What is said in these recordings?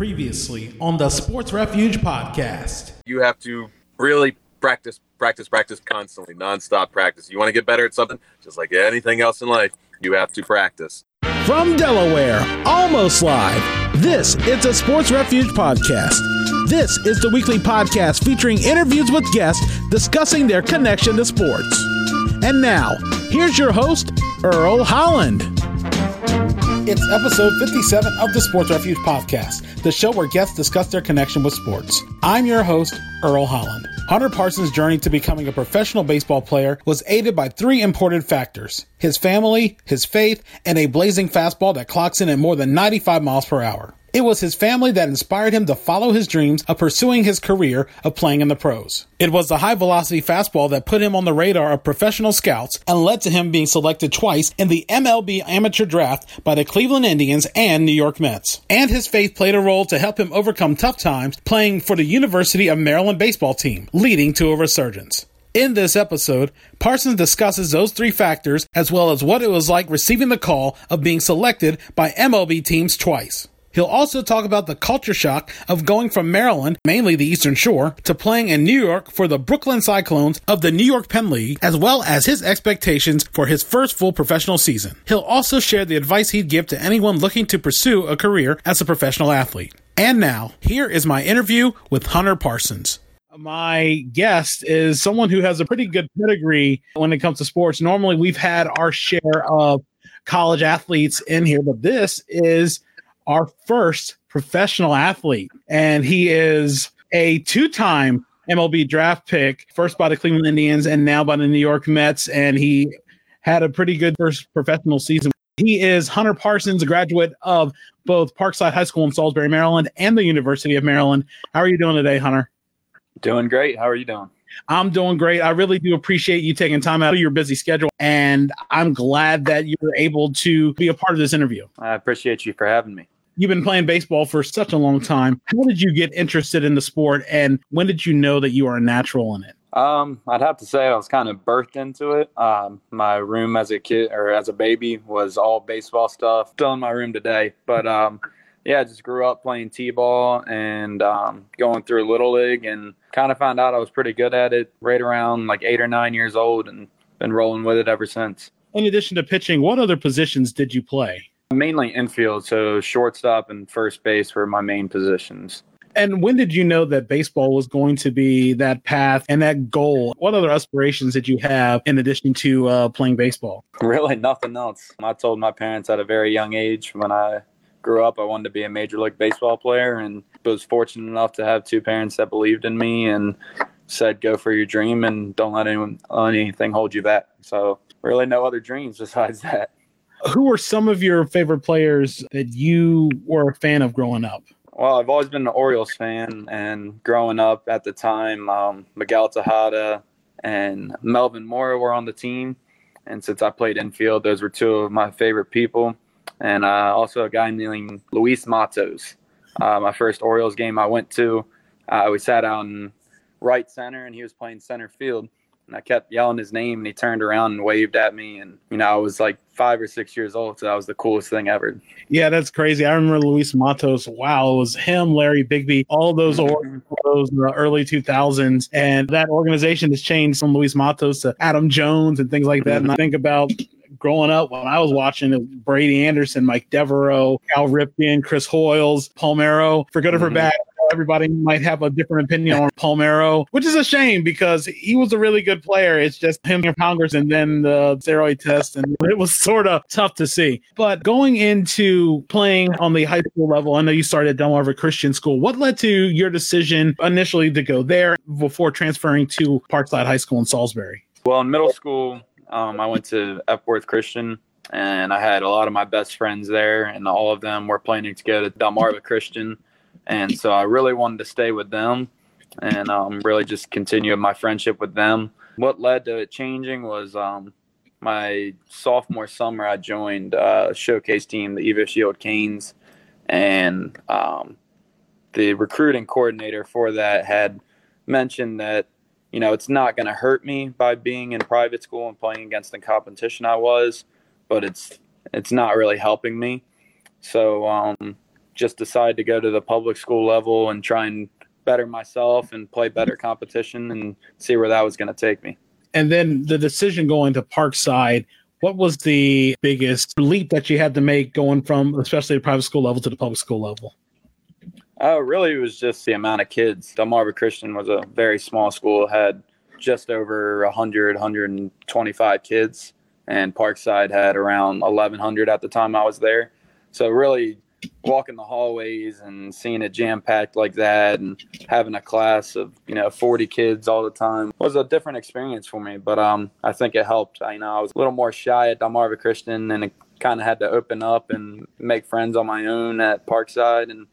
Previously on the Sports Refuge podcast. You have to really practice, practice, practice constantly, nonstop practice. You want to get better at something, just like anything else in life, you have to practice. From Delaware, almost live, this is the Sports Refuge podcast. This is the weekly podcast featuring interviews with guests discussing their connection to sports. And now, here's your host, Earl Holland. It's episode 57 of the Sports Refuge podcast, the show where guests discuss their connection with sports. I'm your host, Earl Holland. Hunter Parsons' journey to becoming a professional baseball player was aided by three important factors his family, his faith, and a blazing fastball that clocks in at more than 95 miles per hour. It was his family that inspired him to follow his dreams of pursuing his career of playing in the pros. It was the high velocity fastball that put him on the radar of professional scouts and led to him being selected twice in the MLB amateur draft by the Cleveland Indians and New York Mets. And his faith played a role to help him overcome tough times playing for the University of Maryland baseball team, leading to a resurgence. In this episode, Parsons discusses those three factors as well as what it was like receiving the call of being selected by MLB teams twice. He'll also talk about the culture shock of going from Maryland, mainly the Eastern Shore, to playing in New York for the Brooklyn Cyclones of the New York Penn League, as well as his expectations for his first full professional season. He'll also share the advice he'd give to anyone looking to pursue a career as a professional athlete. And now, here is my interview with Hunter Parsons. My guest is someone who has a pretty good pedigree when it comes to sports. Normally, we've had our share of college athletes in here, but this is our first professional athlete. And he is a two time MLB draft pick, first by the Cleveland Indians and now by the New York Mets. And he had a pretty good first professional season. He is Hunter Parsons, a graduate of both Parkside High School in Salisbury, Maryland, and the University of Maryland. How are you doing today, Hunter? Doing great. How are you doing? I'm doing great. I really do appreciate you taking time out of your busy schedule. And I'm glad that you were able to be a part of this interview. I appreciate you for having me. You've been playing baseball for such a long time. How did you get interested in the sport? And when did you know that you are a natural in it? Um, I'd have to say I was kind of birthed into it. Um, my room as a kid or as a baby was all baseball stuff. Still in my room today, but um, yeah, I just grew up playing t-ball and um, going through little league, and kind of found out I was pretty good at it right around like eight or nine years old, and been rolling with it ever since. In addition to pitching, what other positions did you play? Mainly infield, so shortstop and first base were my main positions. And when did you know that baseball was going to be that path and that goal? What other aspirations did you have in addition to uh, playing baseball? Really, nothing else. I told my parents at a very young age when I grew up, I wanted to be a major league baseball player, and was fortunate enough to have two parents that believed in me and said, "Go for your dream and don't let anyone anything hold you back." So, really, no other dreams besides that. Who were some of your favorite players that you were a fan of growing up? Well, I've always been an Orioles fan, and growing up at the time, um, Miguel Tejada and Melvin Mora were on the team. And since I played infield, those were two of my favorite people. And uh, also a guy named Luis Matos. Uh, my first Orioles game I went to, uh, we sat out in right center, and he was playing center field and I kept yelling his name and he turned around and waved at me and you know I was like 5 or 6 years old so that was the coolest thing ever. Yeah, that's crazy. I remember Luis Matos. Wow, it was him, Larry Bigbie, all those mm-hmm. those early 2000s and that organization has changed from Luis Matos to Adam Jones and things like that mm-hmm. and I think about growing up when I was watching it, Brady Anderson, Mike Devereaux, Cal Ripken, Chris Hoiles, Palmeiro, for good or for mm-hmm. bad, everybody might have a different opinion on Palmeiro, which is a shame because he was a really good player. It's just him in Congress and then the steroid test, and it was sort of tough to see. But going into playing on the high school level, I know you started at Delmarva Christian School. What led to your decision initially to go there before transferring to Parkside High School in Salisbury? Well, in middle school, um, I went to Epworth Christian and I had a lot of my best friends there, and all of them were planning to go to Delmarva Christian and so I really wanted to stay with them and um, really just continue my friendship with them. What led to it changing was um, my sophomore summer. I joined a showcase team, the EvoShield Canes, and um, the recruiting coordinator for that had mentioned that you know it's not going to hurt me by being in private school and playing against the competition I was, but it's it's not really helping me. So um, just decided to go to the public school level and try and better myself and play better competition and see where that was going to take me. And then the decision going to Parkside, what was the biggest leap that you had to make going from especially the private school level to the public school level? Oh, really, it was just the amount of kids. Delmarva Christian was a very small school, had just over 100, 125 kids, and Parkside had around 1,100 at the time I was there. So, really, walking the hallways and seeing it jam packed like that and having a class of you know 40 kids all the time was a different experience for me but um i think it helped. I you know i was a little more shy at delmarva christian and it kind of had to open up and make friends on my own at parkside and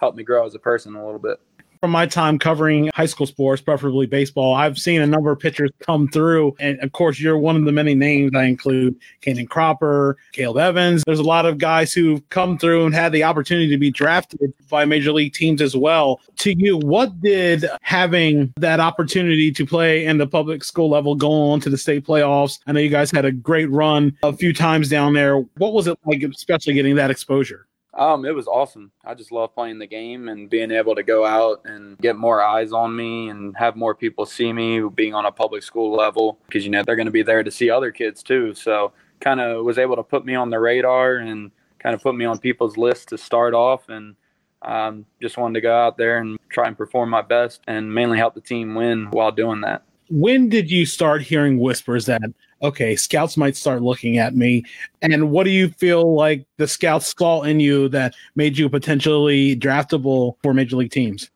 help me grow as a person a little bit from my time covering high school sports, preferably baseball, I've seen a number of pitchers come through. And of course, you're one of the many names I include Cannon Cropper, Caleb Evans. There's a lot of guys who've come through and had the opportunity to be drafted by major league teams as well. To you, what did having that opportunity to play in the public school level go on to the state playoffs? I know you guys had a great run a few times down there. What was it like, especially getting that exposure? Um, it was awesome. I just love playing the game and being able to go out and get more eyes on me and have more people see me being on a public school level because you know they're going to be there to see other kids too. So kind of was able to put me on the radar and kind of put me on people's list to start off and um, just wanted to go out there and try and perform my best and mainly help the team win while doing that. When did you start hearing whispers that okay, scouts might start looking at me. And what do you feel like the scouts saw in you that made you potentially draftable for major league teams?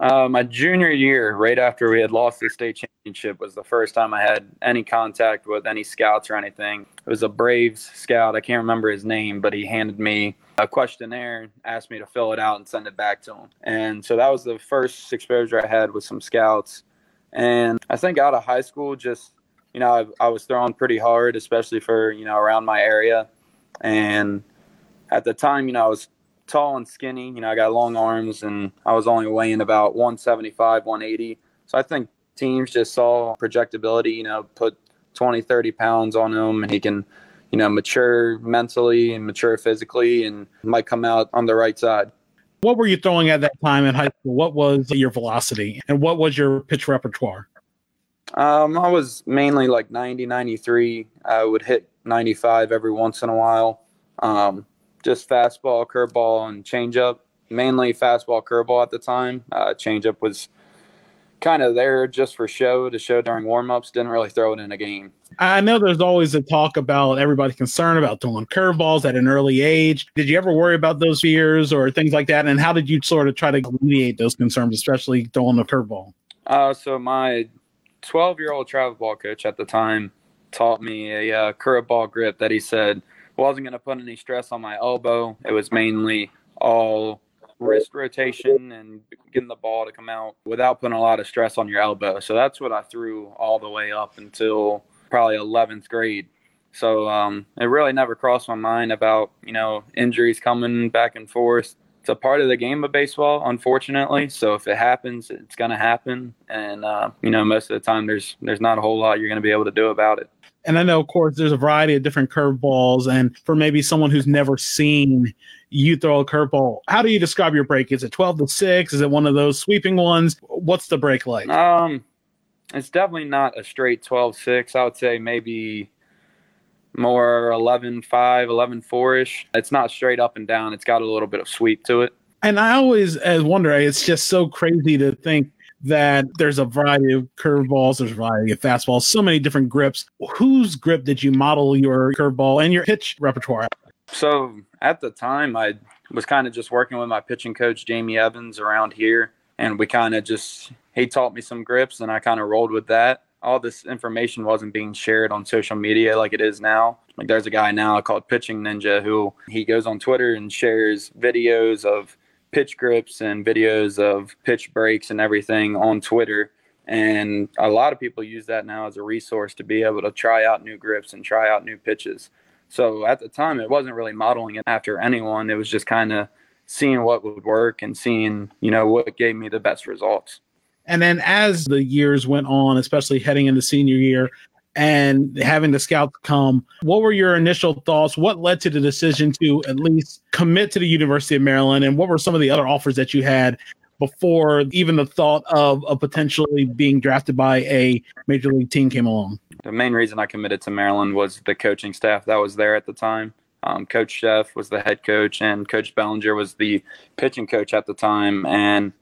Uh, my junior year, right after we had lost the state championship, was the first time I had any contact with any scouts or anything. It was a Braves scout. I can't remember his name, but he handed me a questionnaire, asked me to fill it out and send it back to him. And so that was the first exposure I had with some scouts. And I think out of high school, just you know, I, I was throwing pretty hard, especially for, you know, around my area. And at the time, you know, I was tall and skinny. You know, I got long arms and I was only weighing about 175, 180. So I think teams just saw projectability, you know, put 20, 30 pounds on him and he can, you know, mature mentally and mature physically and might come out on the right side. What were you throwing at that time in high school? What was your velocity and what was your pitch repertoire? Um, I was mainly like 90, 93. I would hit 95 every once in a while. Um, just fastball, curveball, and changeup. Mainly fastball, curveball at the time. Uh, changeup was kind of there just for show to show during warmups. Didn't really throw it in a game. I know there's always a talk about everybody concerned about throwing curveballs at an early age. Did you ever worry about those fears or things like that? And how did you sort of try to alleviate those concerns, especially throwing the curveball? Uh, so my 12 year old travel ball coach at the time taught me a uh, curveball grip that he said wasn't going to put any stress on my elbow. It was mainly all wrist rotation and getting the ball to come out without putting a lot of stress on your elbow. So that's what I threw all the way up until probably 11th grade. So um, it really never crossed my mind about you know injuries coming back and forth it's a part of the game of baseball, unfortunately. So if it happens, it's going to happen, and uh, you know most of the time there's there's not a whole lot you're going to be able to do about it. And I know, of course, there's a variety of different curveballs, and for maybe someone who's never seen you throw a curveball, how do you describe your break? Is it 12 to six? Is it one of those sweeping ones? What's the break like? Um, it's definitely not a straight 12-6. I would say maybe more 11 5 11 4 ish. It's not straight up and down. It's got a little bit of sweep to it. And i always uh, wonder it's just so crazy to think that there's a variety of curveballs there's a variety of fastballs so many different grips. Whose grip did you model your curveball and your pitch repertoire? So at the time i was kind of just working with my pitching coach jamie evans around here and we kind of just he taught me some grips and i kind of rolled with that all this information wasn't being shared on social media like it is now. Like there's a guy now called Pitching Ninja who he goes on Twitter and shares videos of pitch grips and videos of pitch breaks and everything on Twitter. And a lot of people use that now as a resource to be able to try out new grips and try out new pitches. So at the time, it wasn't really modeling it after anyone. It was just kind of seeing what would work and seeing, you know, what gave me the best results. And then as the years went on, especially heading into senior year, and having the scouts come. What were your initial thoughts? What led to the decision to at least commit to the University of Maryland? And what were some of the other offers that you had before even the thought of, of potentially being drafted by a major league team came along? The main reason I committed to Maryland was the coaching staff that was there at the time. Um, coach Szefc was the head coach, and Coach Belanger was the pitching coach at the time. And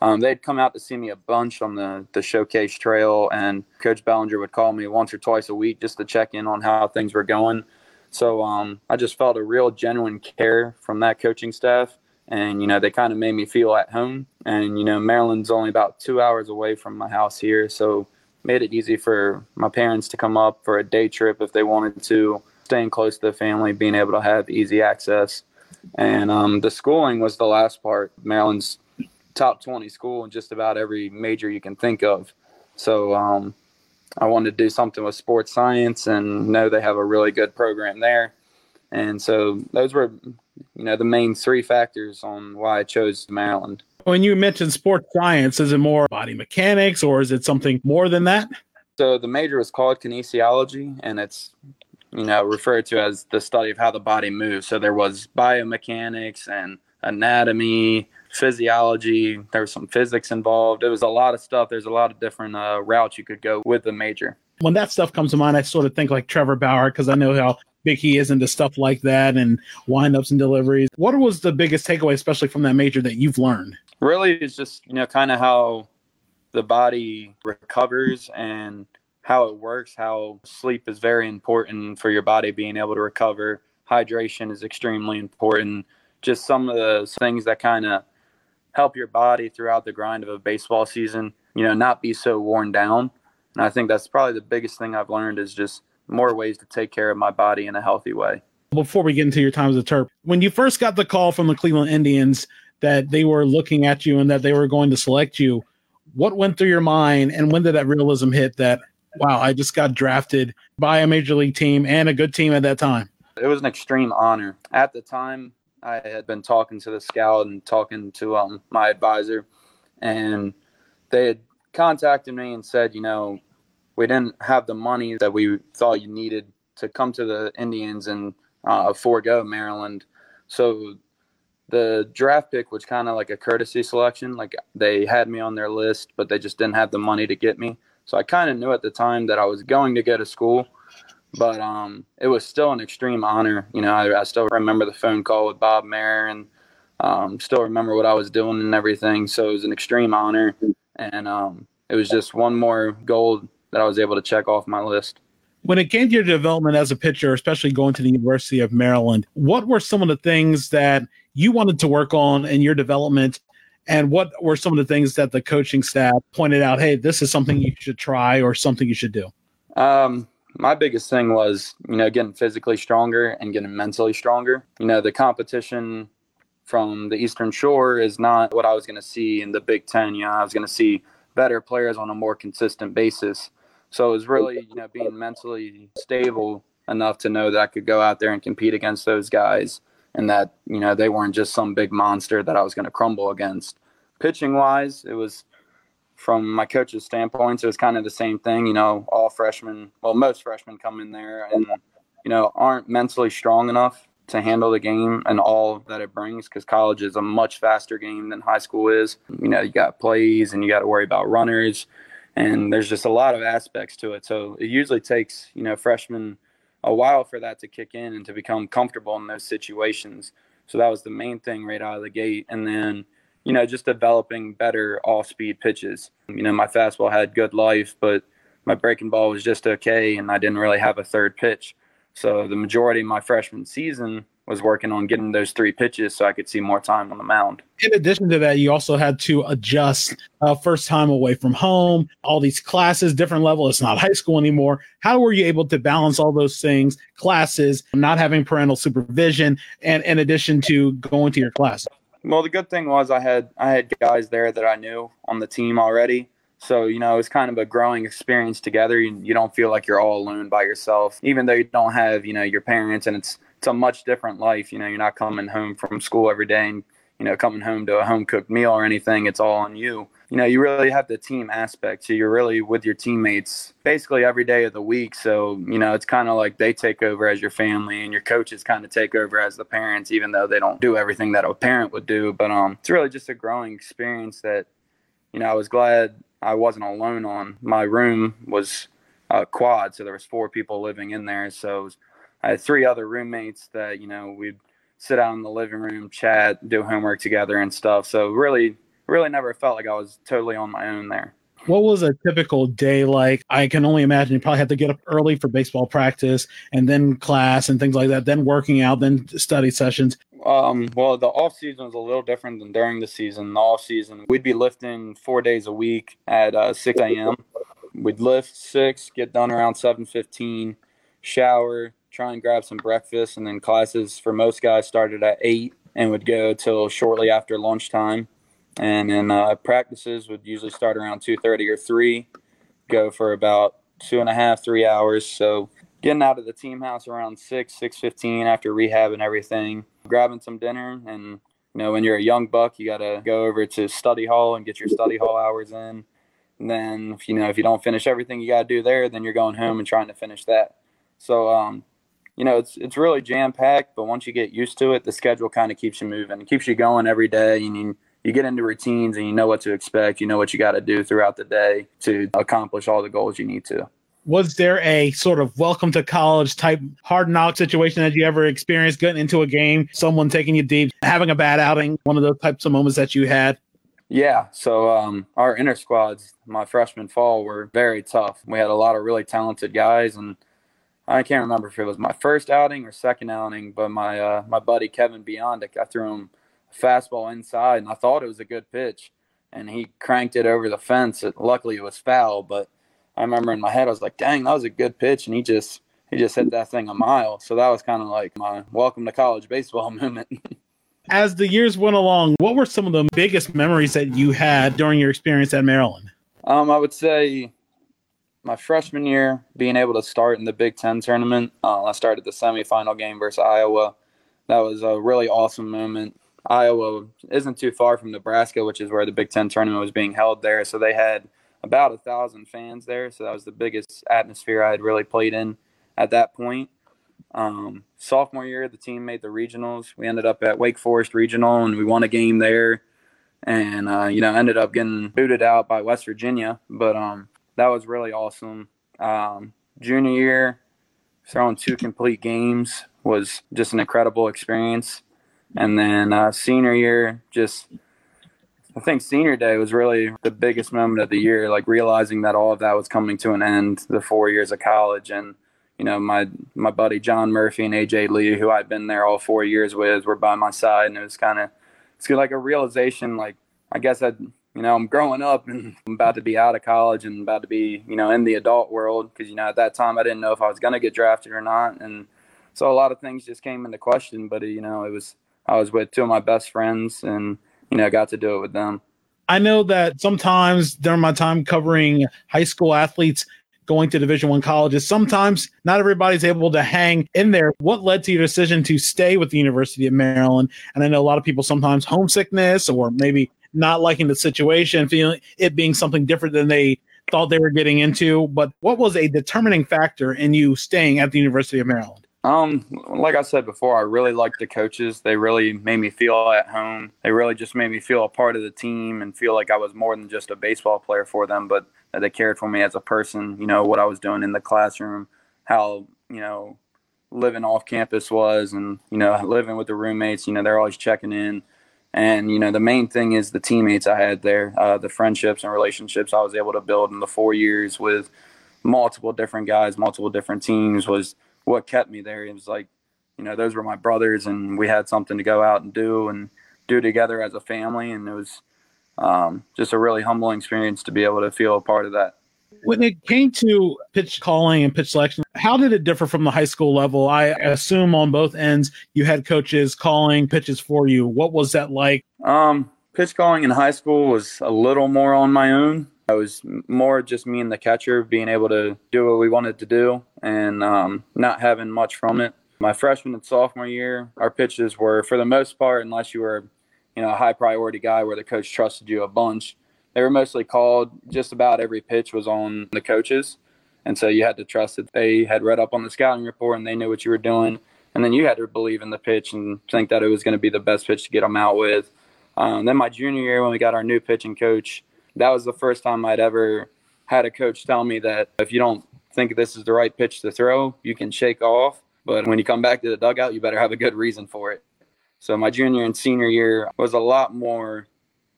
um, they'd come out to see me a bunch on the, the showcase trail, and Coach Belanger would call me once or twice a week just to check in on how things were going. So um, I just felt a real genuine care from that coaching staff. And, you know, they kind of made me feel at home. And, you know, Maryland's only about two hours away from my house here. So made it easy for my parents to come up for a day trip if they wanted to, staying close to the family, being able to have easy access. And um, the schooling was the last part. Maryland's top 20 school in just about every major you can think of. So um, I wanted to do something with sports science and know they have a really good program there. And so those were, you know, the main three factors on why I chose Maryland. When you mentioned sports science, is it more body mechanics or is it something more than that? So the major was called kinesiology and it's, you know, referred to as the study of how the body moves. So there was biomechanics and anatomy, physiology. There was some physics involved. It was a lot of stuff. There's a lot of different uh, routes you could go with the major. When that stuff comes to mind, I sort of think like Trevor Bauer because I know how big he is into stuff like that and windups and deliveries. What was the biggest takeaway, especially from that major, that you've learned? Really, it's just you know kind of how the body recovers and how it works. How sleep is very important for your body being able to recover. Hydration is extremely important. Just some of the things that kind of help your body throughout the grind of a baseball season, you know, not be so worn down. And I think that's probably the biggest thing I've learned is just more ways to take care of my body in a healthy way. Before we get into your time as a Terp, when you first got the call from the Cleveland Indians that they were looking at you and that they were going to select you, what went through your mind and when did that realism hit that, wow, I just got drafted by a major league team and a good team at that time? It was an extreme honor. At the time, I had been talking to the scout and talking to um, my advisor, and they had contacted me and said, you know, we didn't have the money that we thought you needed to come to the Indians and uh, forego Maryland. So the draft pick was kind of like a courtesy selection. Like they had me on their list, but they just didn't have the money to get me. So I kind of knew at the time that I was going to go to school but um, it was still an extreme honor. You know, I, I still remember the phone call with Bob Mayer and um, still remember what I was doing and everything. So it was an extreme honor, and um, it was just one more goal that I was able to check off my list. When it came to your development as a pitcher, especially going to the University of Maryland, what were some of the things that you wanted to work on in your development? And what were some of the things that the coaching staff pointed out? Hey, this is something you should try or something you should do? Um, my biggest thing was, you know, getting physically stronger and getting mentally stronger. You know, the competition from the Eastern Shore is not what I was going to see in the Big Ten. You know, I was going to see better players on a more consistent basis. So it was really, you know, being mentally stable enough to know that I could go out there and compete against those guys and that, you know, they weren't just some big monster that I was going to crumble against. Pitching wise, it was from my coach's standpoint, it was kind of the same thing. You know, all freshmen, well, most freshmen come in there and, you know, aren't mentally strong enough to handle the game and all that it brings because college is a much faster game than high school is. You know, you got plays and you got to worry about runners, and there's just a lot of aspects to it. So it usually takes, you know, freshmen a while for that to kick in and to become comfortable in those situations. So that was the main thing right out of the gate. And then, you know, just developing better off speed pitches. You know, my fastball had good life, but my breaking ball was just okay, and I didn't really have a third pitch. So the majority of my freshman season was working on getting those three pitches so I could see more time on the mound. In addition to that, you also had to adjust uh, first time away from home, all these classes, different level. It's not high school anymore. How were you able to balance all those things, classes, not having parental supervision, and in addition to going to your class? Well, the good thing was I had I had guys there that I knew on the team already. So, you know, it's kind of a growing experience together. You, you don't feel like you're all alone by yourself, even though you don't have, you know, your parents and it's it's a much different life. You know, you're not coming home from school every day and, you know, coming home to a home cooked meal or anything. It's all on you. You know, you really have the team aspect. So you're really with your teammates basically every day of the week. So, you know, it's kind of like they take over as your family and your coaches kind of take over as the parents, even though they don't do everything that a parent would do. But um, it's really just a growing experience that, you know, I was glad I wasn't alone on. My room was a quad. So there was four people living in there. So I had three other roommates that, you know, we'd sit out in the living room, chat, do homework together and stuff. So really really never felt like I was totally on my own there. What was a typical day like? I can only imagine you probably had to get up early for baseball practice and then class and things like that, then working out, then study sessions. Um, well, the off season was a little different than during the season. The off season, we'd be lifting four days a week at uh, 6 a.m. We'd lift six, get done around 7:15, shower, try and grab some breakfast, and then classes for most guys started at eight and would go till shortly after lunchtime and then uh, practices would usually start around 2.30 or 3 go for about two and a half three hours. So getting out of the team house around 6 6.15 after rehab and everything grabbing some dinner. And you know when you're a young buck you got to go over to study hall and get your study hall hours in. And then if, you know if you don't finish everything you got to do there then you're going home and trying to finish that. So um, you know it's it's really jam packed but once you get used to it the schedule kind of keeps you moving. It keeps you going every day. And you you get into routines and you know what to expect. You know what you got to do throughout the day to accomplish all the goals you need to. Was there a sort of welcome to college type hard knock situation that you ever experienced getting into a game, someone taking you deep, having a bad outing, one of those types of moments that you had? Yeah. So um, our inner squads, my freshman fall, were very tough. We had a lot of really talented guys, and I can't remember if it was my first outing or second outing, but my uh, my buddy Kevin Biondic, I threw him fastball inside, and I thought it was a good pitch, and he cranked it over the fence. It, luckily, it was foul, but I remember in my head I was like, "Dang, that was a good pitch," and he just he just hit that thing a mile. So that was kind of like my welcome to college baseball moment. As the years went along, what were some of the biggest memories that you had during your experience at Maryland? Um, I would say my freshman year, being able to start in the Big Ten tournament. Uh, I started the semifinal game versus Iowa. That was a really awesome moment. Iowa isn't too far from Nebraska, which is where the Big Ten tournament was being held there. So they had about a thousand fans there. So that was the biggest atmosphere I had really played in at that point. Um, sophomore year, the team made the regionals. We ended up at Wake Forest Regional and we won a game there. And, uh, you know, ended up getting booted out by West Virginia. But um, that was really awesome. Um, junior year, throwing two complete games was just an incredible experience. And then uh, senior year, just I think senior day was really the biggest moment of the year, like realizing that all of that was coming to an end, the four years of college. And, you know, my my buddy John Murphy and AJ Lee, who I'd been there all four years with, were by my side. And it was kind of, it's like a realization, like, I guess I'd, you know, I'm growing up and I'm about to be out of college and about to be, you know, in the adult world. Cause, you know, at that time I didn't know if I was going to get drafted or not. And so a lot of things just came into question, but, you know, it was, I was with two of my best friends and, you know, got to do it with them. I know that sometimes during my time covering high school athletes going to division one colleges sometimes not everybody's able to hang in there. What led to your decision to stay with the university of maryland? And i know a lot of people sometimes homesickness or maybe not liking the situation feeling it being something different than they thought they were getting into. But what was a determining factor in you staying at the university of maryland um, like I said before, I really liked the coaches. They really made me feel at home. They really just made me feel a part of the team and feel like I was more than just a baseball player for them, but that they cared for me as a person. You know what I was doing in the classroom, how you know living off campus was, and you know living with the roommates. You know they're always checking in, and you know the main thing is the teammates I had there, uh, the friendships and relationships I was able to build in the four years with multiple different guys, multiple different teams was what kept me there. It was like, you know, those were my brothers, and we had something to go out and do and do together as a family, and it was um, just a really humbling experience to be able to feel a part of that. When it came to pitch calling and pitch selection, how did it differ from the high school level? I assume on both ends you had coaches calling pitches for you. What was that like? Um, pitch calling in high school was a little more on my own. I was more just me and the catcher being able to do what we wanted to do and um, not having much from it. My freshman and sophomore year, our pitches were, for the most part, unless you were, you know, a high priority guy where the coach trusted you a bunch, they were mostly called. Just about every pitch was on the coaches, and so you had to trust that they had read up on the scouting report and they knew what you were doing. And then you had to believe in the pitch and think that it was going to be the best pitch to get them out with. Um, then my junior year, when we got our new pitching coach, that was the first time I'd ever had a coach tell me that if you don't think this is the right pitch to throw, you can shake off. But when you come back to the dugout, you better have a good reason for it. So my junior and senior year was a lot more,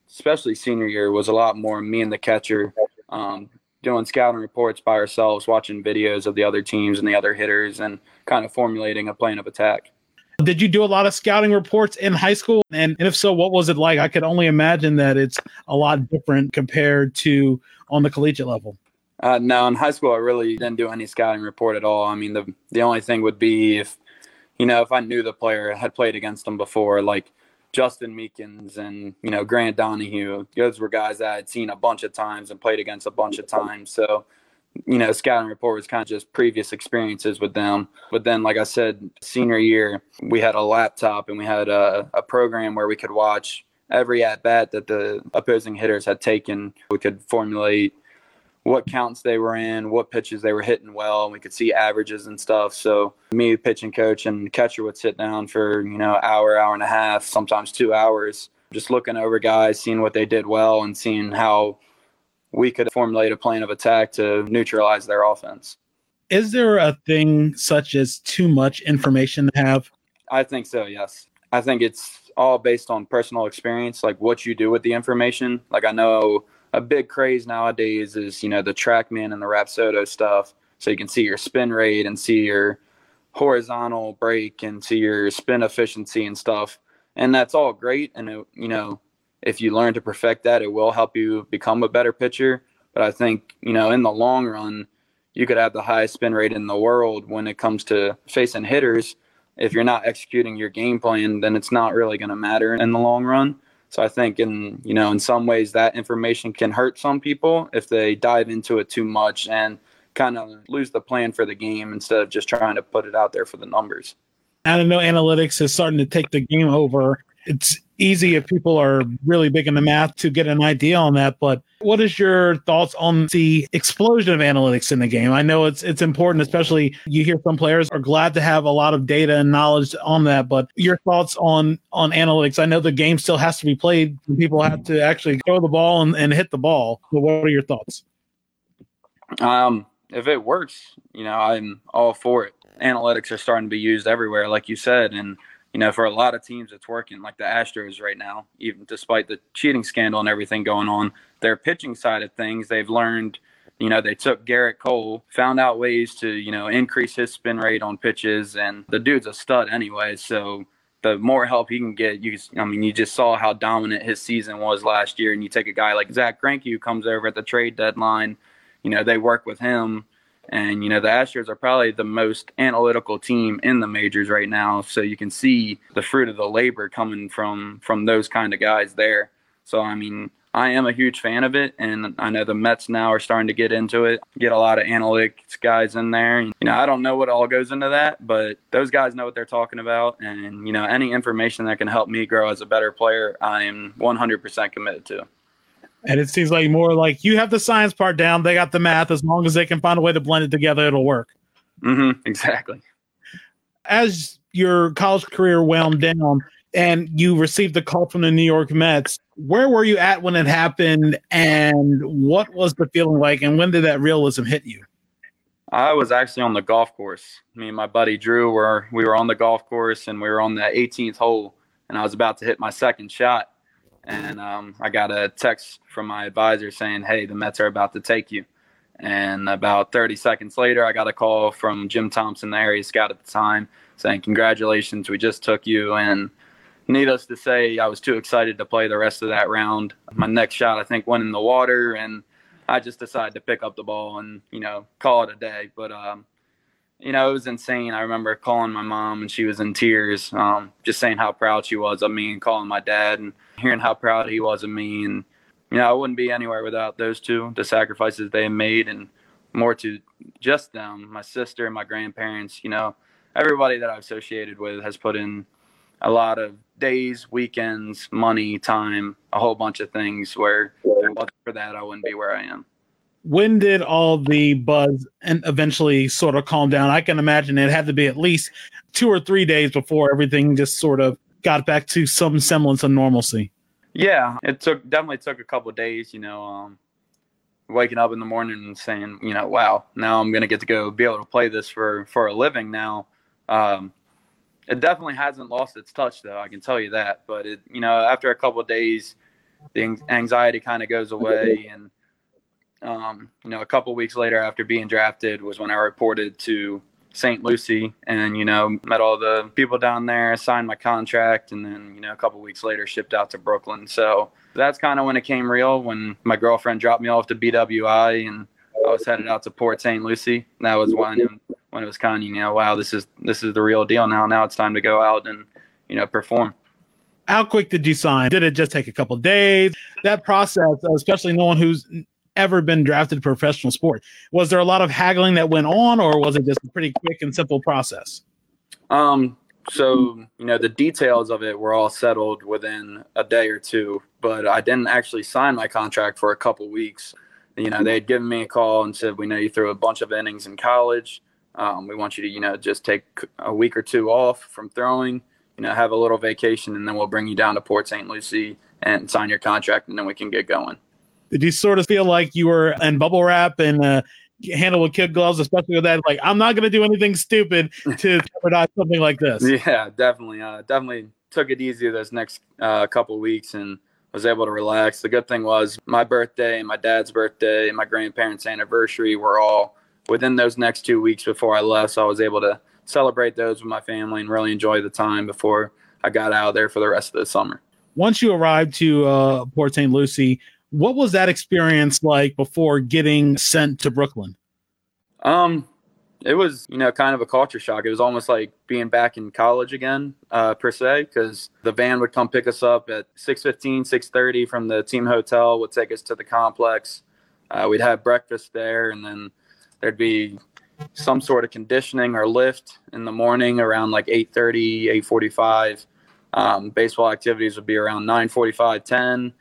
especially senior year, was a lot more me and the catcher um, doing scouting reports by ourselves, watching videos of the other teams and the other hitters, and kind of formulating a plan of attack. Did you do a lot of scouting reports in high school? And, if so, what was it like? I could only imagine that it's a lot different compared to on the collegiate level. Uh, no, in high school, I really didn't do any scouting report at all. I mean, the the only thing would be if, you know, if I knew the player had played against them before, like Justin Meekins and you know Grant Donahue. Those were guys that I had seen a bunch of times and played against a bunch of times. So, you know, scouting report was kind of just previous experiences with them. But then, like I said, senior year, we had a laptop and we had a, a program where we could watch every at bat that the opposing hitters had taken. We could formulate what counts they were in, what pitches they were hitting well, and we could see averages and stuff. So me, pitching coach, and catcher would sit down for you know hour, hour and a half, sometimes two hours, just looking over guys, seeing what they did well, and seeing how we could formulate a plan of attack to neutralize their offense. Is there a thing such as too much information to have? I think so. Yes, I think it's all based on personal experience, like what you do with the information. Like I know a big craze nowadays is you know the TrackMan and the Rapsodo stuff, so you can see your spin rate and see your horizontal break and see your spin efficiency and stuff, and that's all great. And it, you know, if you learn to perfect that, it will help you become a better pitcher. But I think you know in the long run, you could have the highest spin rate in the world when it comes to facing hitters. If you're not executing your game plan, then it's not really going to matter in the long run. So I think in you know in some ways that information can hurt some people if they dive into it too much and kind of lose the plan for the game instead of just trying to put it out there for the numbers. I don't know analytics is starting to take the game over. It's easy if people are really big in the math to get an idea on that. But what is your thoughts on the explosion of analytics in the game? I know it's it's important, especially you hear some players are glad to have a lot of data and knowledge on that. But your thoughts on on analytics? I know the game still has to be played. People have to actually throw the ball and, and hit the ball. But what are your thoughts? Um, if it works, you know, I'm all for it. Analytics are starting to be used everywhere, like you said, and you know, for a lot of teams, it's working. Like the Astros right now, even despite the cheating scandal and everything going on, their pitching side of things, they've learned. You know, they took Gerrit Cole, found out ways to you know increase his spin rate on pitches, and the dude's a stud anyway. So the more help he can get, you I mean, you just saw how dominant his season was last year, and you take a guy like Zack Greinke who comes over at the trade deadline. You know, they work with him and, you know, the Astros are probably the most analytical team in the majors right now. So you can see the fruit of the labor coming from from those kind of guys there. So I mean, I am a huge fan of it, and I know the Mets now are starting to get into it, get a lot of analytics guys in there. And, you know, I don't know what all goes into that, but those guys know what they're talking about, and you know, any information that can help me grow as a better player, I am 100% committed to. And it seems like more like you have the science part down, they got the math. As long as they can find a way to blend it together, it'll work. Mm-hmm, exactly. As your college career wound down and you received the call from the New York Mets, where were you at when it happened and what was the feeling like and when did that realism hit you? I was actually on the golf course. Me and my buddy Drew were we were on the golf course and we were on the 18th hole and I was about to hit my second shot and um, I got a text from my advisor saying, "Hey, the Mets are about to take you." And about 30 seconds later, I got a call from Jim Thompson, the area scout at the time, saying, "Congratulations, we just took you." And needless to say, I was too excited to play the rest of that round. My next shot, I think, went in the water, and I just decided to pick up the ball and you know call it a day. But um, you know, it was insane. I remember calling my mom and she was in tears, um, just saying how proud she was of me and calling my dad and hearing how proud he was of me. And, you know, I wouldn't be anywhere without those two, the sacrifices they made and more to just them, my sister and my grandparents, you know, everybody that I've associated with has put in a lot of days, weekends, money, time, a whole bunch of things where for that, I wouldn't be where I am. When did all the buzz and eventually sort of calm down? I can imagine it had to be at least two or three days before everything just sort of got back to some semblance of normalcy. Yeah, it took definitely took a couple days. You know, um, waking up in the morning and saying, you know, wow, now I'm gonna get to go be able to play this for for a living now. Um, it definitely hasn't lost its touch though, I can tell you that. But it, you know, after a couple days, the anxiety kind of goes away, and um, you know, a couple weeks later after being drafted was when I reported to St. Lucie and, you know, met all the people down there, signed my contract, and then, you know, a couple weeks later shipped out to Brooklyn. So that's kind of when it came real when my girlfriend dropped me off to BWI and I was headed out to Port St. Lucie. That was when, when it was kind of, you know, wow, this is, this is the real deal now. Now it's time to go out and, you know, perform. How quick did you sign? Did it just take a couple days? That process, especially no one who's ever been drafted to professional sport. Was there a lot of haggling that went on, or was it just a pretty quick and simple process? Um, so you know the details of it were all settled within a day or two, but I didn't actually sign my contract for a couple weeks. You know, they had given me a call and said, "We know you threw a bunch of innings in college. Um, we want you to, you know, just take a week or two off from throwing. You know, have a little vacation, and then we'll bring you down to Port St. Lucie and sign your contract, and then we can get going." Did you sort of feel like you were in bubble wrap and uh, handle with kid gloves, especially with that? Like, I'm not going to do anything stupid to jeopardize something like this. Yeah, definitely. Uh, definitely took it easy those next uh, couple weeks and was able to relax. The good thing was my birthday, my dad's birthday, and my grandparents' anniversary were all within those next two weeks before I left. So I was able to celebrate those with my family and really enjoy the time before I got out of there for the rest of the summer. Once you arrived to uh, Port St. Lucie, what was that experience like before getting sent to Brooklyn? Um, it was you know kind of a culture shock. It was almost like being back in college again, uh, per se, because the van would come pick us up at 6.15, 6.30 from the team hotel, would take us to the complex. Uh, we'd have breakfast there, and then there'd be some sort of conditioning or lift in the morning around like 8.30, 8.45. Um, baseball activities would be around 9.45, 10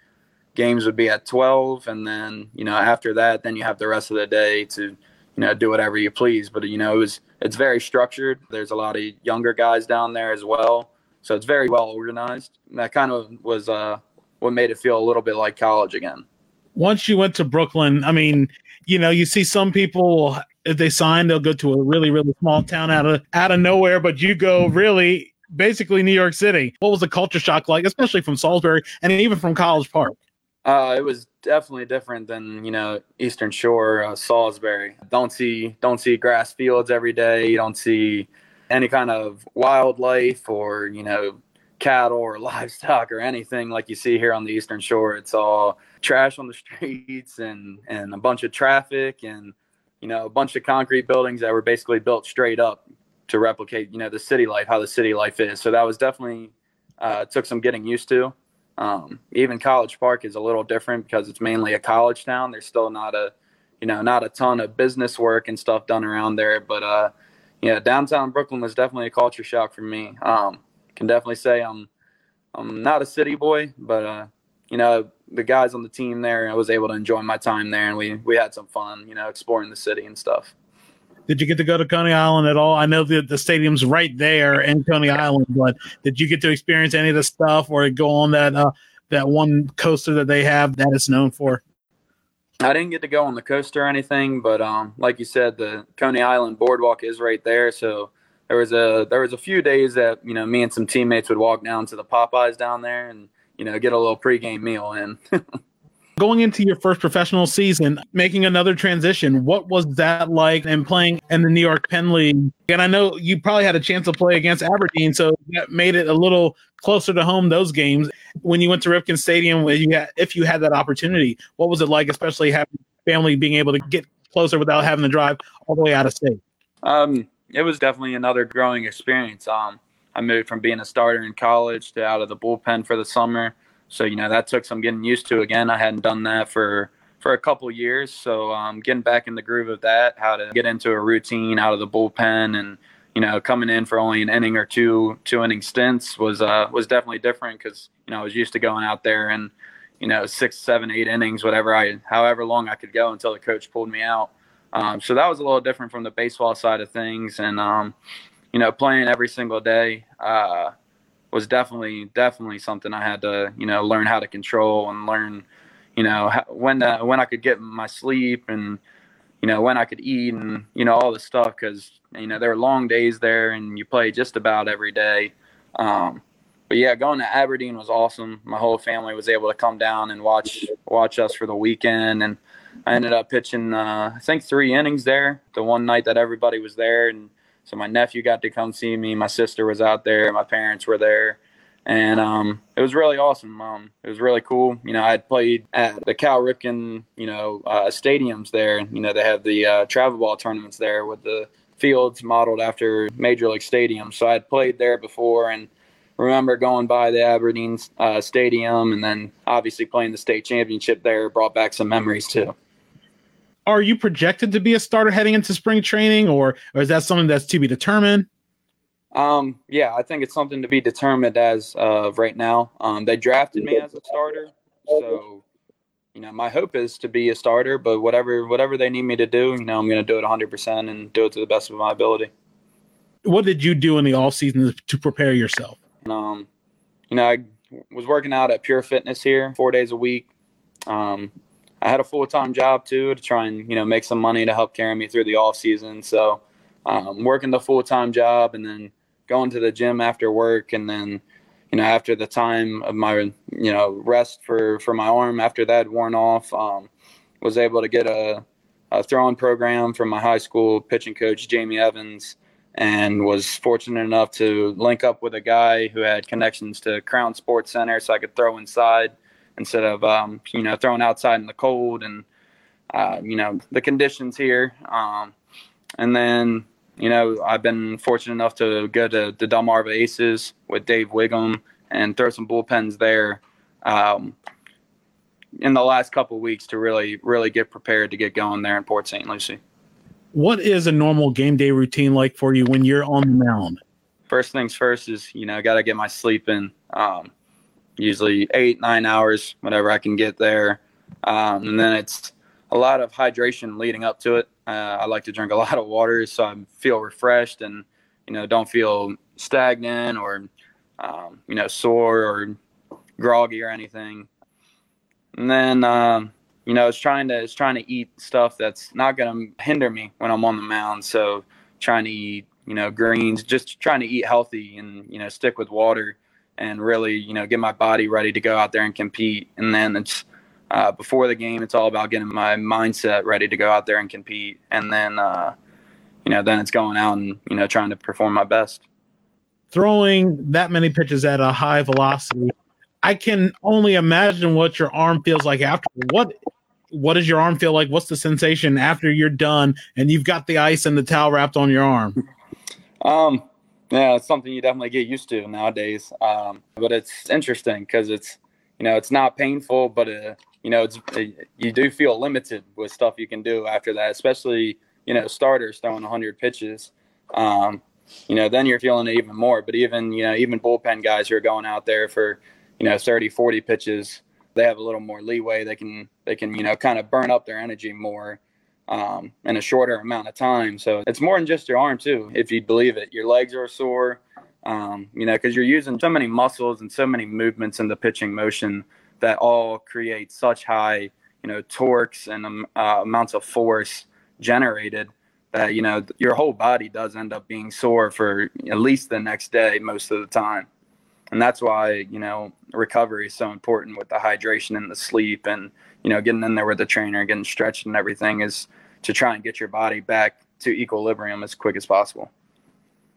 games would be at 12 and then you know after that then you have the rest of the day to you know do whatever you please. But you know it was it's very structured. There's a lot of younger guys down there as well. So it's very well organized. And that kind of was uh what made it feel a little bit like college again. Once you went to brooklyn i mean you know you see some people if they sign they'll go to a really really small town out of out of nowhere but you go really basically new york city. What was the culture shock like especially from salisbury and even from college park uh, it was definitely different than you know Eastern Shore, uh, Salisbury. Don't see don't see grass fields every day. You don't see any kind of wildlife or you know cattle or livestock or anything like you see here on the Eastern Shore. It's all trash on the streets and and a bunch of traffic and you know a bunch of concrete buildings that were basically built straight up to replicate you know the city life, how the city life is. So that was definitely uh, took some getting used to. Um, even College Park is a little different because it's mainly a college town. There's still not a, you know, not a ton of business work and stuff done around there. But uh, yeah, downtown Brooklyn was definitely a culture shock for me. Um, can definitely say I'm, I'm not a city boy, but uh, you know, the guys on the team there, I was able to enjoy my time there, and we we had some fun, you know, exploring the city and stuff. Did you get to go to Coney Island at all? I know that the stadium's right there in Coney Island, but did you get to experience any of the stuff or go on that uh, that one coaster that they have that it's known for? I didn't get to go on the coaster or anything, but um, like you said, the Coney Island boardwalk is right there. So there was a there was a few days that you know me and some teammates would walk down to the Popeyes down there and you know get a little pregame meal in. going into your first professional season, making another transition, what was that like and playing in the New York Penn League? And I know you probably had a chance to play against Aberdeen, so that made it a little closer to home those games. When you went to Ripken Stadium, you had, if you had that opportunity, what was it like, especially having family being able to get closer without having to drive all the way out of state? Um, it was definitely another growing experience. Um, I moved from being a starter in college to out of the bullpen for the summer. So you know that took some getting used to. Again, I hadn't done that for for a couple years, so um, getting back in the groove of that, how to get into a routine out of the bullpen, and you know, coming in for only an inning or two two inning stints was uh, was definitely different because you know I was used to going out there and you know six, seven, eight innings, whatever I, however long I could go until the coach pulled me out. Um, so that was a little different from the baseball side of things, and um, you know, playing every single day uh, was definitely definitely something I had to you know learn how to control and learn you know when uh, when I could get my sleep and you know when I could eat and you know all the stuff because you know there were long days there and you play just about every day. Um, but yeah, going to Aberdeen was awesome. My whole family was able to come down and watch watch us for the weekend, and I ended up pitching uh, I think three innings there. The one night that everybody was there, and so my nephew got to come see me. My sister was out there. My parents were there and um, it was really awesome. Um, it was really cool. You know, I had played at the Cal Ripken, you know, uh, stadiums there. You know, they have the uh, travel ball tournaments there with the fields modeled after major league stadiums. So I had played there before and remember going by the Aberdeen uh, stadium and then obviously playing the state championship there brought back some memories too. Are you projected to be a starter heading into spring training or, or is that something that's to be determined? Um, yeah, I think it's something to be determined as of right now. Um, they drafted me as a starter, so you know my hope is to be a starter. But whatever whatever they need me to do, you know, I'm going to do it 100 percent and do it to the best of my ability. What did you do in the off season to prepare yourself? Um, you know, I was working out at Pure Fitness here four days a week. Um, I had a full time job too to try and you know make some money to help carry me through the off season. So um, working the full time job and then going to the gym after work and then you know after the time of my you know rest for for my arm after that worn off um, was able to get a, a throwing program from my high school pitching coach jamie evans and was fortunate enough to link up with a guy who had connections to crown sports center so i could throw inside instead of um, you know throwing outside in the cold and uh, you know the conditions here um, and then you know, I've been fortunate enough to go to the Delmarva Aces with Dave Wiggum and throw some bullpens there um, in the last couple weeks to really, really get prepared to get going there in Port St. Lucie. What is a normal game day routine like for you when you're on the mound? First things first is, you know, got to get my sleep in. Um, usually eight, nine hours, whatever I can get there. Um, and then it's a lot of hydration leading up to it. Uh, I like to drink a lot of water so I feel refreshed and you know don't feel stagnant or um, you know sore or groggy or anything. And then um, you know it's trying to it's trying to eat stuff that's not going to hinder me when I'm on the mound. So trying to eat you know greens, just trying to eat healthy and you know stick with water and really you know get my body ready to go out there and compete. And then it's uh, before the game, it's all about getting my mindset ready to go out there and compete, and then uh, you know, then it's going out and you know trying to perform my best. Throwing that many pitches at a high velocity, I can only imagine what your arm feels like after. What what does your arm feel like? What's the sensation after you're done and you've got the ice and the towel wrapped on your arm? Um, yeah, it's something you definitely get used to nowadays. Um, but it's interesting because it's you know it's not painful, but uh, you know, it's you do feel limited with stuff you can do after that, especially you know starters throwing 100 pitches. Um, you know, then you're feeling it even more. But even you know, even bullpen guys who are going out there for you know 30, 40 pitches, they have a little more leeway. They can they can you know kind of burn up their energy more um, in a shorter amount of time. So it's more than just your arm too, if you believe it. Your legs are sore. Um, you know, because you're using so many muscles and so many movements in the pitching motion that all create such high, you know, torques and um, uh, amounts of force generated that you know your whole body does end up being sore for at least the next day most of the time and that's why you know recovery is so important with the hydration and the sleep and you know getting in there with the trainer getting stretched and everything is to try and get your body back to equilibrium as quick as possible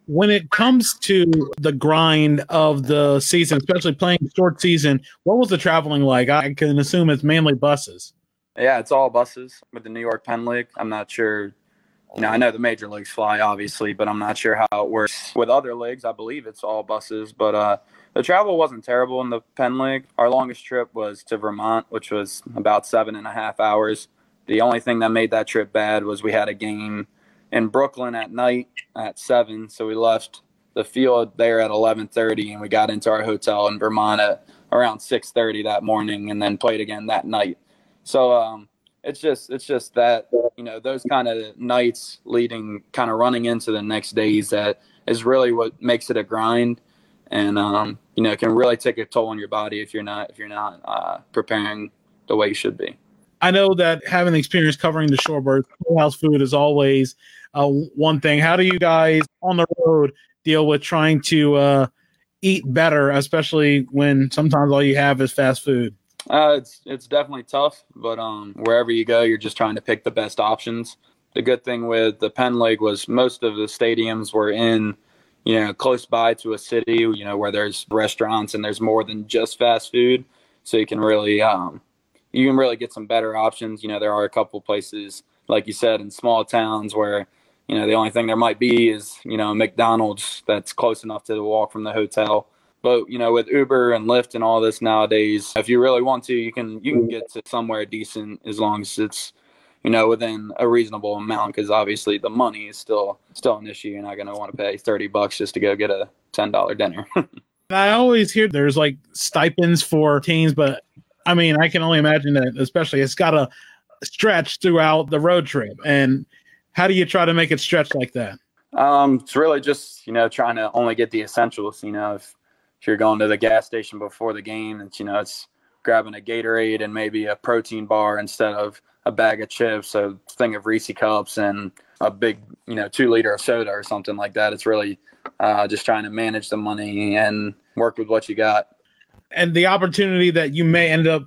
when it comes to the grind of the season, especially playing short season, what was the traveling like? I can assume it's mainly buses. Yeah, it's all buses with the New York Penn League. I'm not sure. You know, I know the major leagues fly, obviously, but I'm not sure how it works with other leagues. I believe it's all buses, but uh, the travel wasn't terrible in the Penn League. Our longest trip was to Vermont, which was about seven and a half hours. The only thing that made that trip bad was we had a game in Brooklyn at night at seven. So we left the field there at 11:30, and we got into our hotel in Vermont at around 6:30 that morning, and then played again that night. So um, it's just it's just that you know those kind of nights leading, kind of running into the next days that is really what makes it a grind, and um, you know can really take a toll on your body if you're not if you're not uh, preparing the way you should be. I know that having the experience covering the shorebirds, house food is always uh, one thing. How do you guys on the road deal with trying to uh, eat better, especially when sometimes all you have is fast food? Uh, it's it's definitely tough, but um, wherever you go, you're just trying to pick the best options. The good thing with the Penn League was most of the stadiums were in, you know, close by to a city, you know, where there's restaurants and there's more than just fast food, so you can really um, you can really get some better options. You know, there are a couple places, like you said, in small towns where, you know, the only thing there might be is, you know, McDonald's that's close enough to the walk from the hotel. But, you know, with Uber and Lyft and all this nowadays, if you really want to, you can you can get to somewhere decent as long as it's, you know, within a reasonable amount because obviously the money is still still an issue. You're not gonna want to pay thirty bucks just to go get a ten dollar dinner. I always hear there's like stipends for teams, but I mean, I can only imagine that, especially it's got to stretch throughout the road trip. And how do you try to make it stretch like that? Um, it's really just you know trying to only get the essentials. You know, if if you're going to the gas station before the game, it's you know it's grabbing a Gatorade and maybe a protein bar instead of a bag of chips, a thing of Reese cups, and a big you know two liter of soda or something like that. It's really uh, just trying to manage the money and work with what you got and the opportunity that you may end up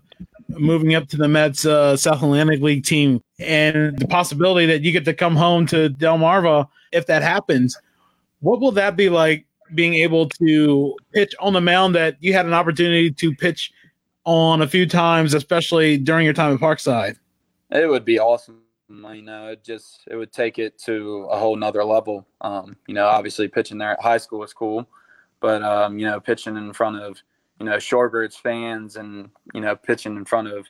moving up to the Mets uh, South Atlantic League team, and the possibility that you get to come home to Delmarva if that happens. What will that be like? Being able to pitch on the mound that you had an opportunity to pitch on a few times, especially during your time at Parkside. It would be awesome. You know, it just it would take it to a whole nother level. Um, you know, obviously pitching there at high school was cool, but um, you know, pitching in front of you know Shorebirds fans and you know pitching in front of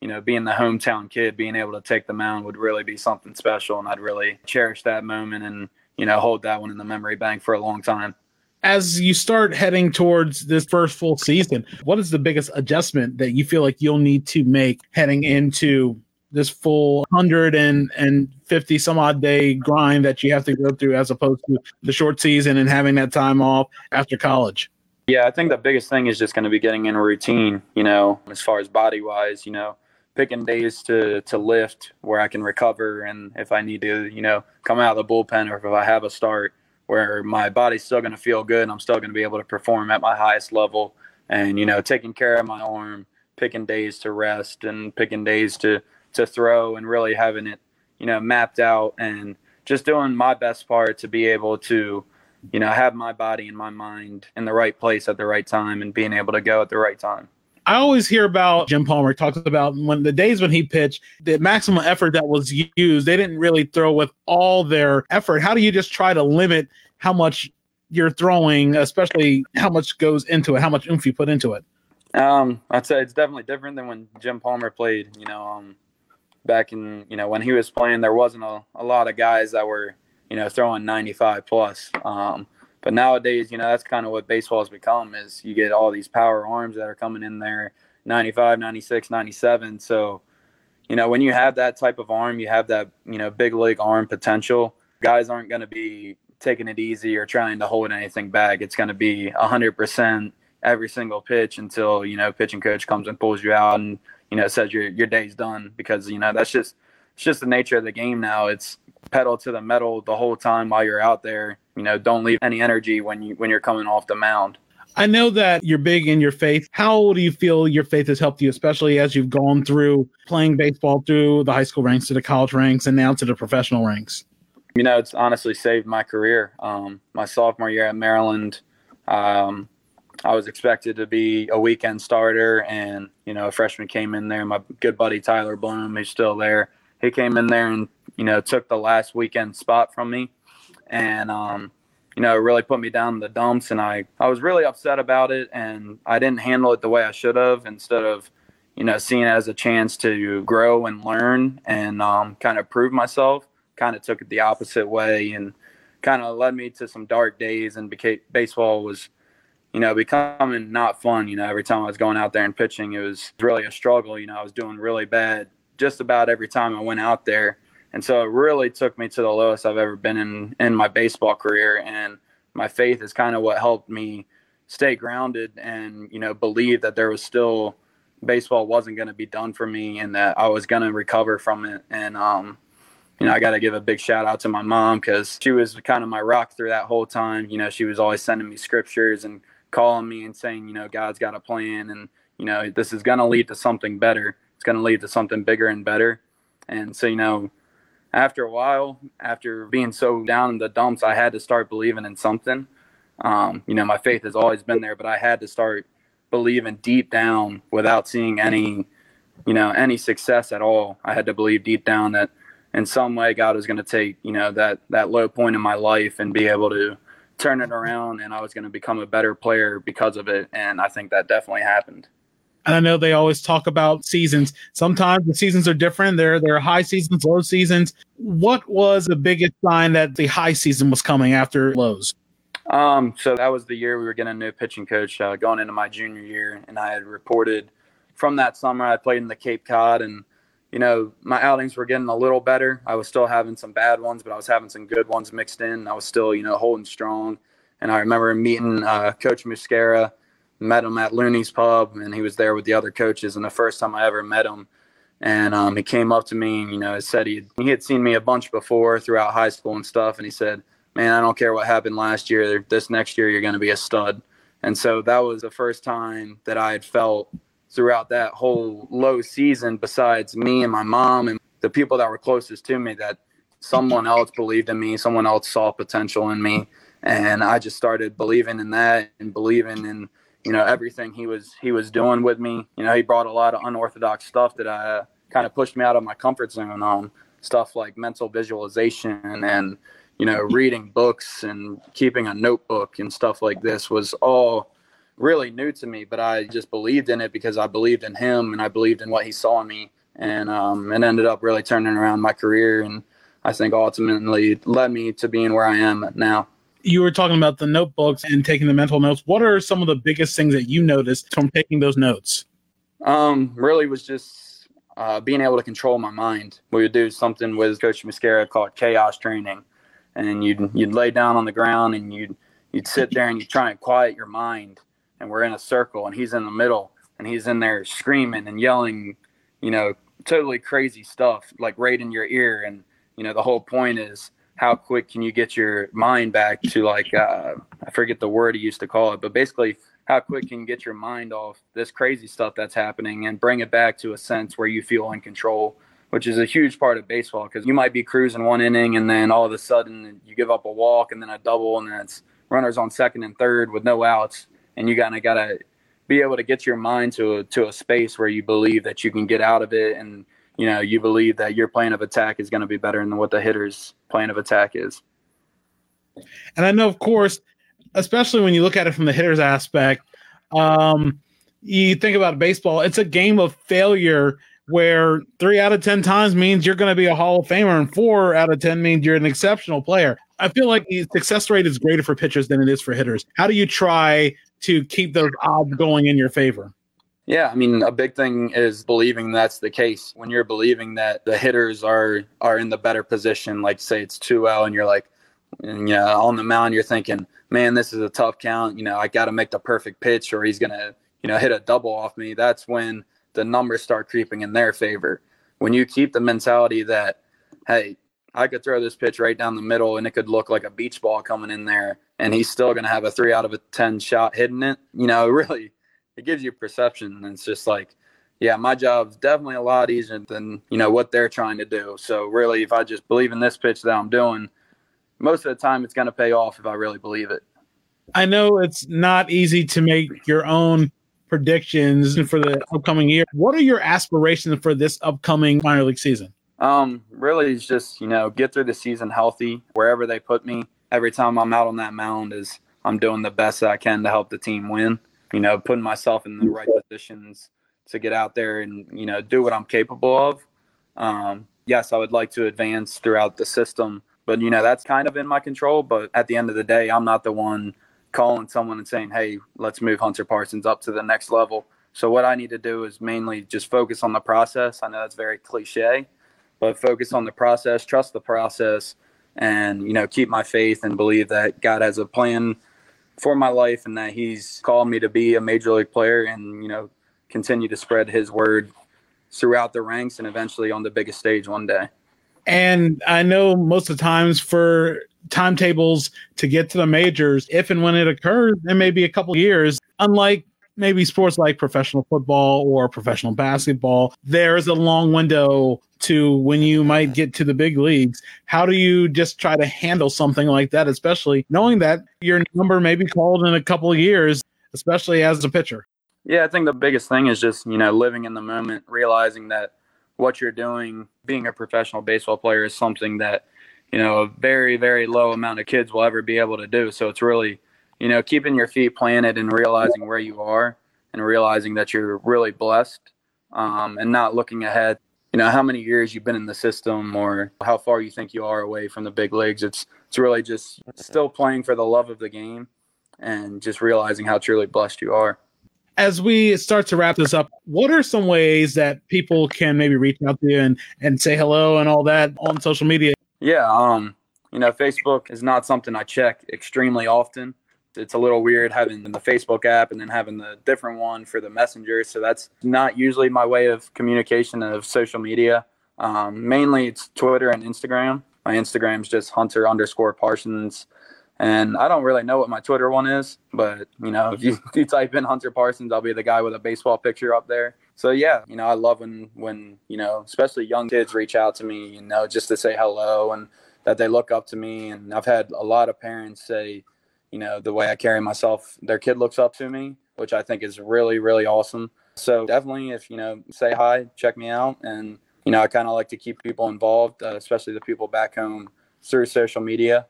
you know being the hometown kid, being able to take the mound would really be something special, and I'd really cherish that moment and you know hold that one in the memory bank for a long time. As you start heading towards this first full season, what is the biggest adjustment that you feel like you'll need to make heading into this full 150 some odd day grind that you have to go through as opposed to the short season and having that time off after college? Yeah, I think the biggest thing is just going to be getting in a routine, you know, as far as body wise, you know, picking days to to lift where I can recover and if I need to, you know, come out of the bullpen or if I have a start where my body's still going to feel good and I'm still going to be able to perform at my highest level and you know, taking care of my arm, picking days to rest and picking days to to throw and really having it, you know, mapped out and just doing my best part to be able to you know, have my body and my mind in the right place at the right time and being able to go at the right time. I always hear about Jim Palmer talks about when the days when he pitched, the maximum effort that was used, they didn't really throw with all their effort. How do you just try to limit how much you're throwing, especially how much goes into it, how much oomph you put into it? Um, I'd say it's definitely different than when Jim Palmer played. You know, um, back in you know when he was playing, there wasn't a, a lot of guys that were you know, throwing 95 plus. Um, but nowadays, you know, that's kind of what baseball has become is you get all these power arms that are coming in there 95, 96, 97. So, you know, when you have that type of arm, you have that, you know, big league arm potential. Guys aren't going to be taking it easy or trying to hold anything back. It's going to be 100% every single pitch until, you know, pitching coach comes and pulls you out and, you know, says your your day's done because, you know, that's just it's just the nature of the game now. It's pedal to the metal the whole time while you're out there. You know, don't leave any energy when you when you're coming off the mound. I know that you're big in your faith. How do you feel your faith has helped you, especially as you've gone through playing baseball through the high school ranks to the college ranks and now to the professional ranks? You know, it's honestly saved my career. Um, my sophomore year at Maryland, um, I was expected to be a weekend starter, and you know, a freshman came in there. My good buddy Tyler Blohm, he's still there, he came in there and you know took the last weekend spot from me, and um, you know really put me down in the dumps. And I I was really upset about it, and I didn't handle it the way I should have. Instead of you know seeing it as a chance to grow and learn and um, kind of prove myself, kind of took it the opposite way and kind of led me to some dark days. And became baseball was you know becoming not fun you know every time i was going out there and pitching it was really a struggle. You know i was doing really bad just about every time i went out there and so it really took me to the lowest i've ever been in in my baseball career. And my faith is kind of what helped me stay grounded and you know believe that there was still baseball wasn't going to be done for me and that I was going to recover from it. And um you know I got to give a big shout out to my mom cuz she was kind of my rock through that whole time. You know she was always sending me scriptures and calling me and saying you know God's got a plan and you know this is going to lead to something better. It's going to lead to something bigger and better. And so you know after a while after being so down in the dumps I had to start believing in something um, you know, my faith has always been there, but I had to start believing deep down without seeing any, you know, any success at all. I had to believe deep down that in some way God was going to take, you know, that that low point in my life and be able to turn it around, and I was going to become a better player because of it. And I think that definitely happened. And I know they always talk about seasons. Sometimes the seasons are different. There, there are high seasons, low seasons. What was the biggest sign that the high season was coming after lows? Um, so that was the year we were getting a new pitching coach uh, going into my junior year, and I had reported from that summer I played in the Cape Cod, and you know my outings were getting a little better. I was still having some bad ones, but I was having some good ones mixed in. I was still you know holding strong, and I remember meeting uh, Coach Muscara, met him at Looney's Pub, and he was there with the other coaches. And the first time I ever met him, and um, he came up to me, and you know, said he he had seen me a bunch before throughout high school and stuff, and he said man, I don't care what happened last year. This next year, you're going to be a stud. And so that was the first time that I had felt throughout that whole low season, besides me and my mom and the people that were closest to me, that someone else believed in me, someone else saw potential in me. And I just started believing in that and believing in, you know, everything he was he was doing with me. You know, he brought a lot of unorthodox stuff that I uh, kind of pushed me out of my comfort zone on stuff like mental visualization and you know, reading books and keeping a notebook and stuff like this was all really new to me, but I just believed in it because I believed in him and I believed in what he saw in me. And um, it ended up really turning around my career. And I think ultimately led me to being where I am now. You were talking about the notebooks and taking the mental notes. What are some of the biggest things that you noticed from taking those notes? Um, really was just uh, being able to control my mind. We would do something with Coach Muscara called chaos training and you'd you'd lay down on the ground and you'd you'd sit there and you try and quiet your mind and we're in a circle and he's in the middle and he's in there screaming and yelling you know totally crazy stuff like right in your ear and you know the whole point is how quick can you get your mind back to like uh, i forget the word he used to call it but basically how quick can you get your mind off this crazy stuff that's happening and bring it back to a sense where you feel in control which is a huge part of baseball because you might be cruising one inning and then all of a sudden you give up a walk and then a double and then it's runners on second and third with no outs and you kind of got to be able to get your mind to a, to a space where you believe that you can get out of it and you know you believe that your plan of attack is going to be better than what the hitter's plan of attack is and i know of course especially when you look at it from the hitter's aspect um, you think about baseball it's a game of failure where three out of 10 times means you're going to be a Hall of Famer, and four out of 10 means you're an exceptional player. I feel like the success rate is greater for pitchers than it is for hitters. How do you try to keep those odds going in your favor? Yeah, I mean, a big thing is believing that's the case. When you're believing that the hitters are are in the better position, like say it's 2-0 and you're like, and, you know, on the mound, you're thinking, man, this is a tough count. You know, I got to make the perfect pitch or he's to, you know, hit a double off me. That's when – the numbers start creeping in their favor. When you keep the mentality that, hey, I could throw this pitch right down the middle and it could look like a beach ball coming in there, and he's still to have a three out of a 10 shot hitting it, you know, really, it gives you perception. And it's just like, yeah, my job's definitely a lot easier than, you know, what they're trying to do. So, really, if I just believe in this pitch that I'm doing, most of the time it's going to pay off if I really believe it. I know it's not easy to make your own predictions for the upcoming year. What are your aspirations for this upcoming minor league season? Um, really, it's just you know get through the season healthy wherever they put me. Every time I'm out on that mound, is I'm doing the best I can to help the team win. You know, putting myself in the right positions to get out there and you know do what I'm capable of. Um, yes, I would like to advance throughout the system, but you know, that's kind of in my control. But at the end of the day, I'm not the one calling someone and saying, hey, let's move Hunter Parsons up to the next level. So what I need to do is mainly just focus on the process. I know that's very cliche, but focus on the process, trust the process, and you know, keep my faith and believe that God has a plan for my life and that He's called me to be a major league player and you know continue to spread His word throughout the ranks and eventually on the biggest stage one day. And I know most of the times for timetables to get to the majors, if and when it occurs, it may be a couple years. Unlike maybe sports like professional football or professional basketball, there's a long window to when you might get to the big leagues. How do you just try to handle something like that, especially knowing that your number may be called in a couple of years, especially as a pitcher? Yeah, I think the biggest thing is just, you know, living in the moment, realizing that what you're doing, being a professional baseball player, is something that, you know, a very, very low amount of kids will ever be able to do. So it's really, you know, keeping your feet planted and realizing where you are and realizing that you're really blessed um, and not looking ahead. You know, how many years you've been in the system or how far you think you are away from the big leagues. It's, it's really just still playing for the love of the game and just realizing how truly blessed you are as we start to wrap this up, what are some ways that people can maybe reach out to you and, and say hello and all that on social media? Yeah, um, you know, Facebook is not something I check extremely often. It's a little weird having the Facebook app and then having the different one for the messenger. So that's not usually my way of communication of social media. Um, mainly it's Twitter and Instagram. My Instagram is just Hunter underscore Parsons and I don't really know what my Twitter one is, but you know, if you, if you type in Hunter Parsons, I'll be the guy with a baseball picture up there. So yeah, you know, I love when when you know, especially young kids reach out to me, you know, just to say hello and that they look up to me. And I've had a lot of parents say, you know, the way I carry myself, their kid looks up to me, which I think is really really awesome. So definitely, if you know, say hi, check me out, and you know, I kind of like to keep people involved, uh, especially the people back home through social media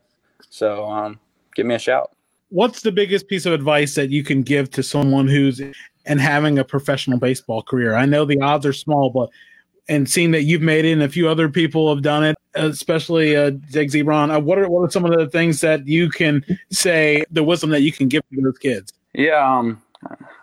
so um, give me a shout. What's the biggest piece of advice that you can give to someone who's and having a professional baseball career? I know the odds are small, but and seeing that you've made it and a few other people have done it, especially uh, Zig Zebron, uh, what are what are some of the things that you can say, the wisdom that you can give to those kids? Yeah, um,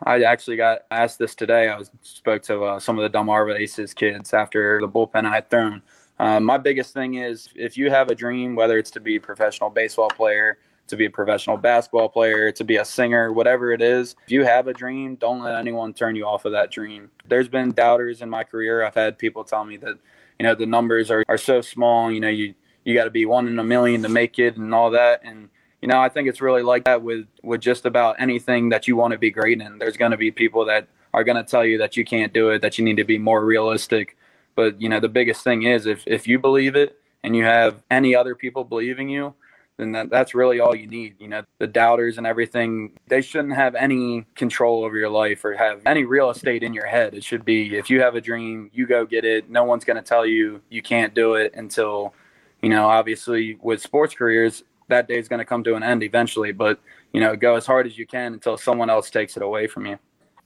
I actually got asked this today. I was spoke to uh, some of the Delmarva Aces kids after the bullpen I had thrown. Um, my biggest thing is if you have a dream, whether it's to be a professional baseball player, to be a professional basketball player, to be a singer, whatever it is, if you have a dream, don't let anyone turn you off of that dream. There's been doubters in my career. I've had people tell me that, you know, the numbers are, are so small, you know, you, you got to be one in a million to make it and all that. And, you know, I think it's really like that with, with just about anything that you want to be great in. There's going to be people that are going to tell you that you can't do it, that you need to be more realistic but you know, the biggest thing is if if you believe it and you have any other people believing you, then that, that's really all you need. You know, the doubters and everything, they shouldn't have any control over your life or have any real estate in your head. It should be if you have a dream, you go get it. No one's going to tell you you can't do it until, you know, obviously with sports careers, that day is going to come to an end eventually. But, you know, go as hard as you can until someone else takes it away from you.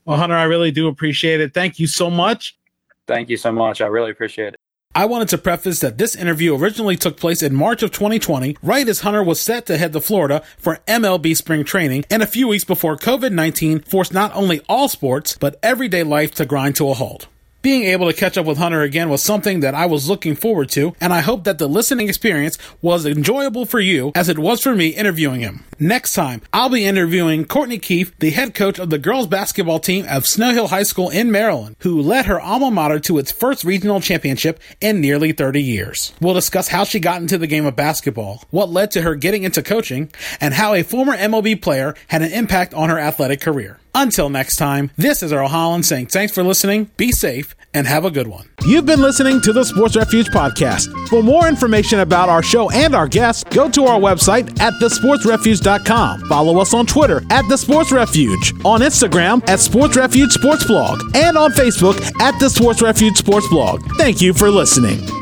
Well, Hunter, I really do appreciate it. Thank you so much. Thank you so much. I really appreciate it. I wanted to preface that this interview originally took place in March of 2020, right as Hunter was set to head to Florida for MLB spring training, and a few weeks before COVID 19 forced not only all sports, but everyday life to grind to a halt. Being able to catch up with Hunter again was something that I was looking forward to, and I hope that the listening experience was enjoyable for you as it was for me interviewing him. Next time, I'll be interviewing Courtney Keefe, the head coach of the girls basketball team of Snow Hill High School in Maryland, who led her alma mater to its first regional championship in nearly 30 years. We'll discuss how she got into the game of basketball, what led to her getting into coaching, and how a former MLB player had an impact on her athletic career. Until next time, this is Earl Holland saying thanks for listening, be safe, and have a good one. You've been listening to the Sports Refuge Podcast. For more information about our show and our guests, go to our website at thesportsrefuge.com. Follow us on Twitter at The Sports Refuge, on Instagram at Sports Refuge Sports Blog, and on Facebook at The Sports Refuge Sports Blog. Thank you for listening.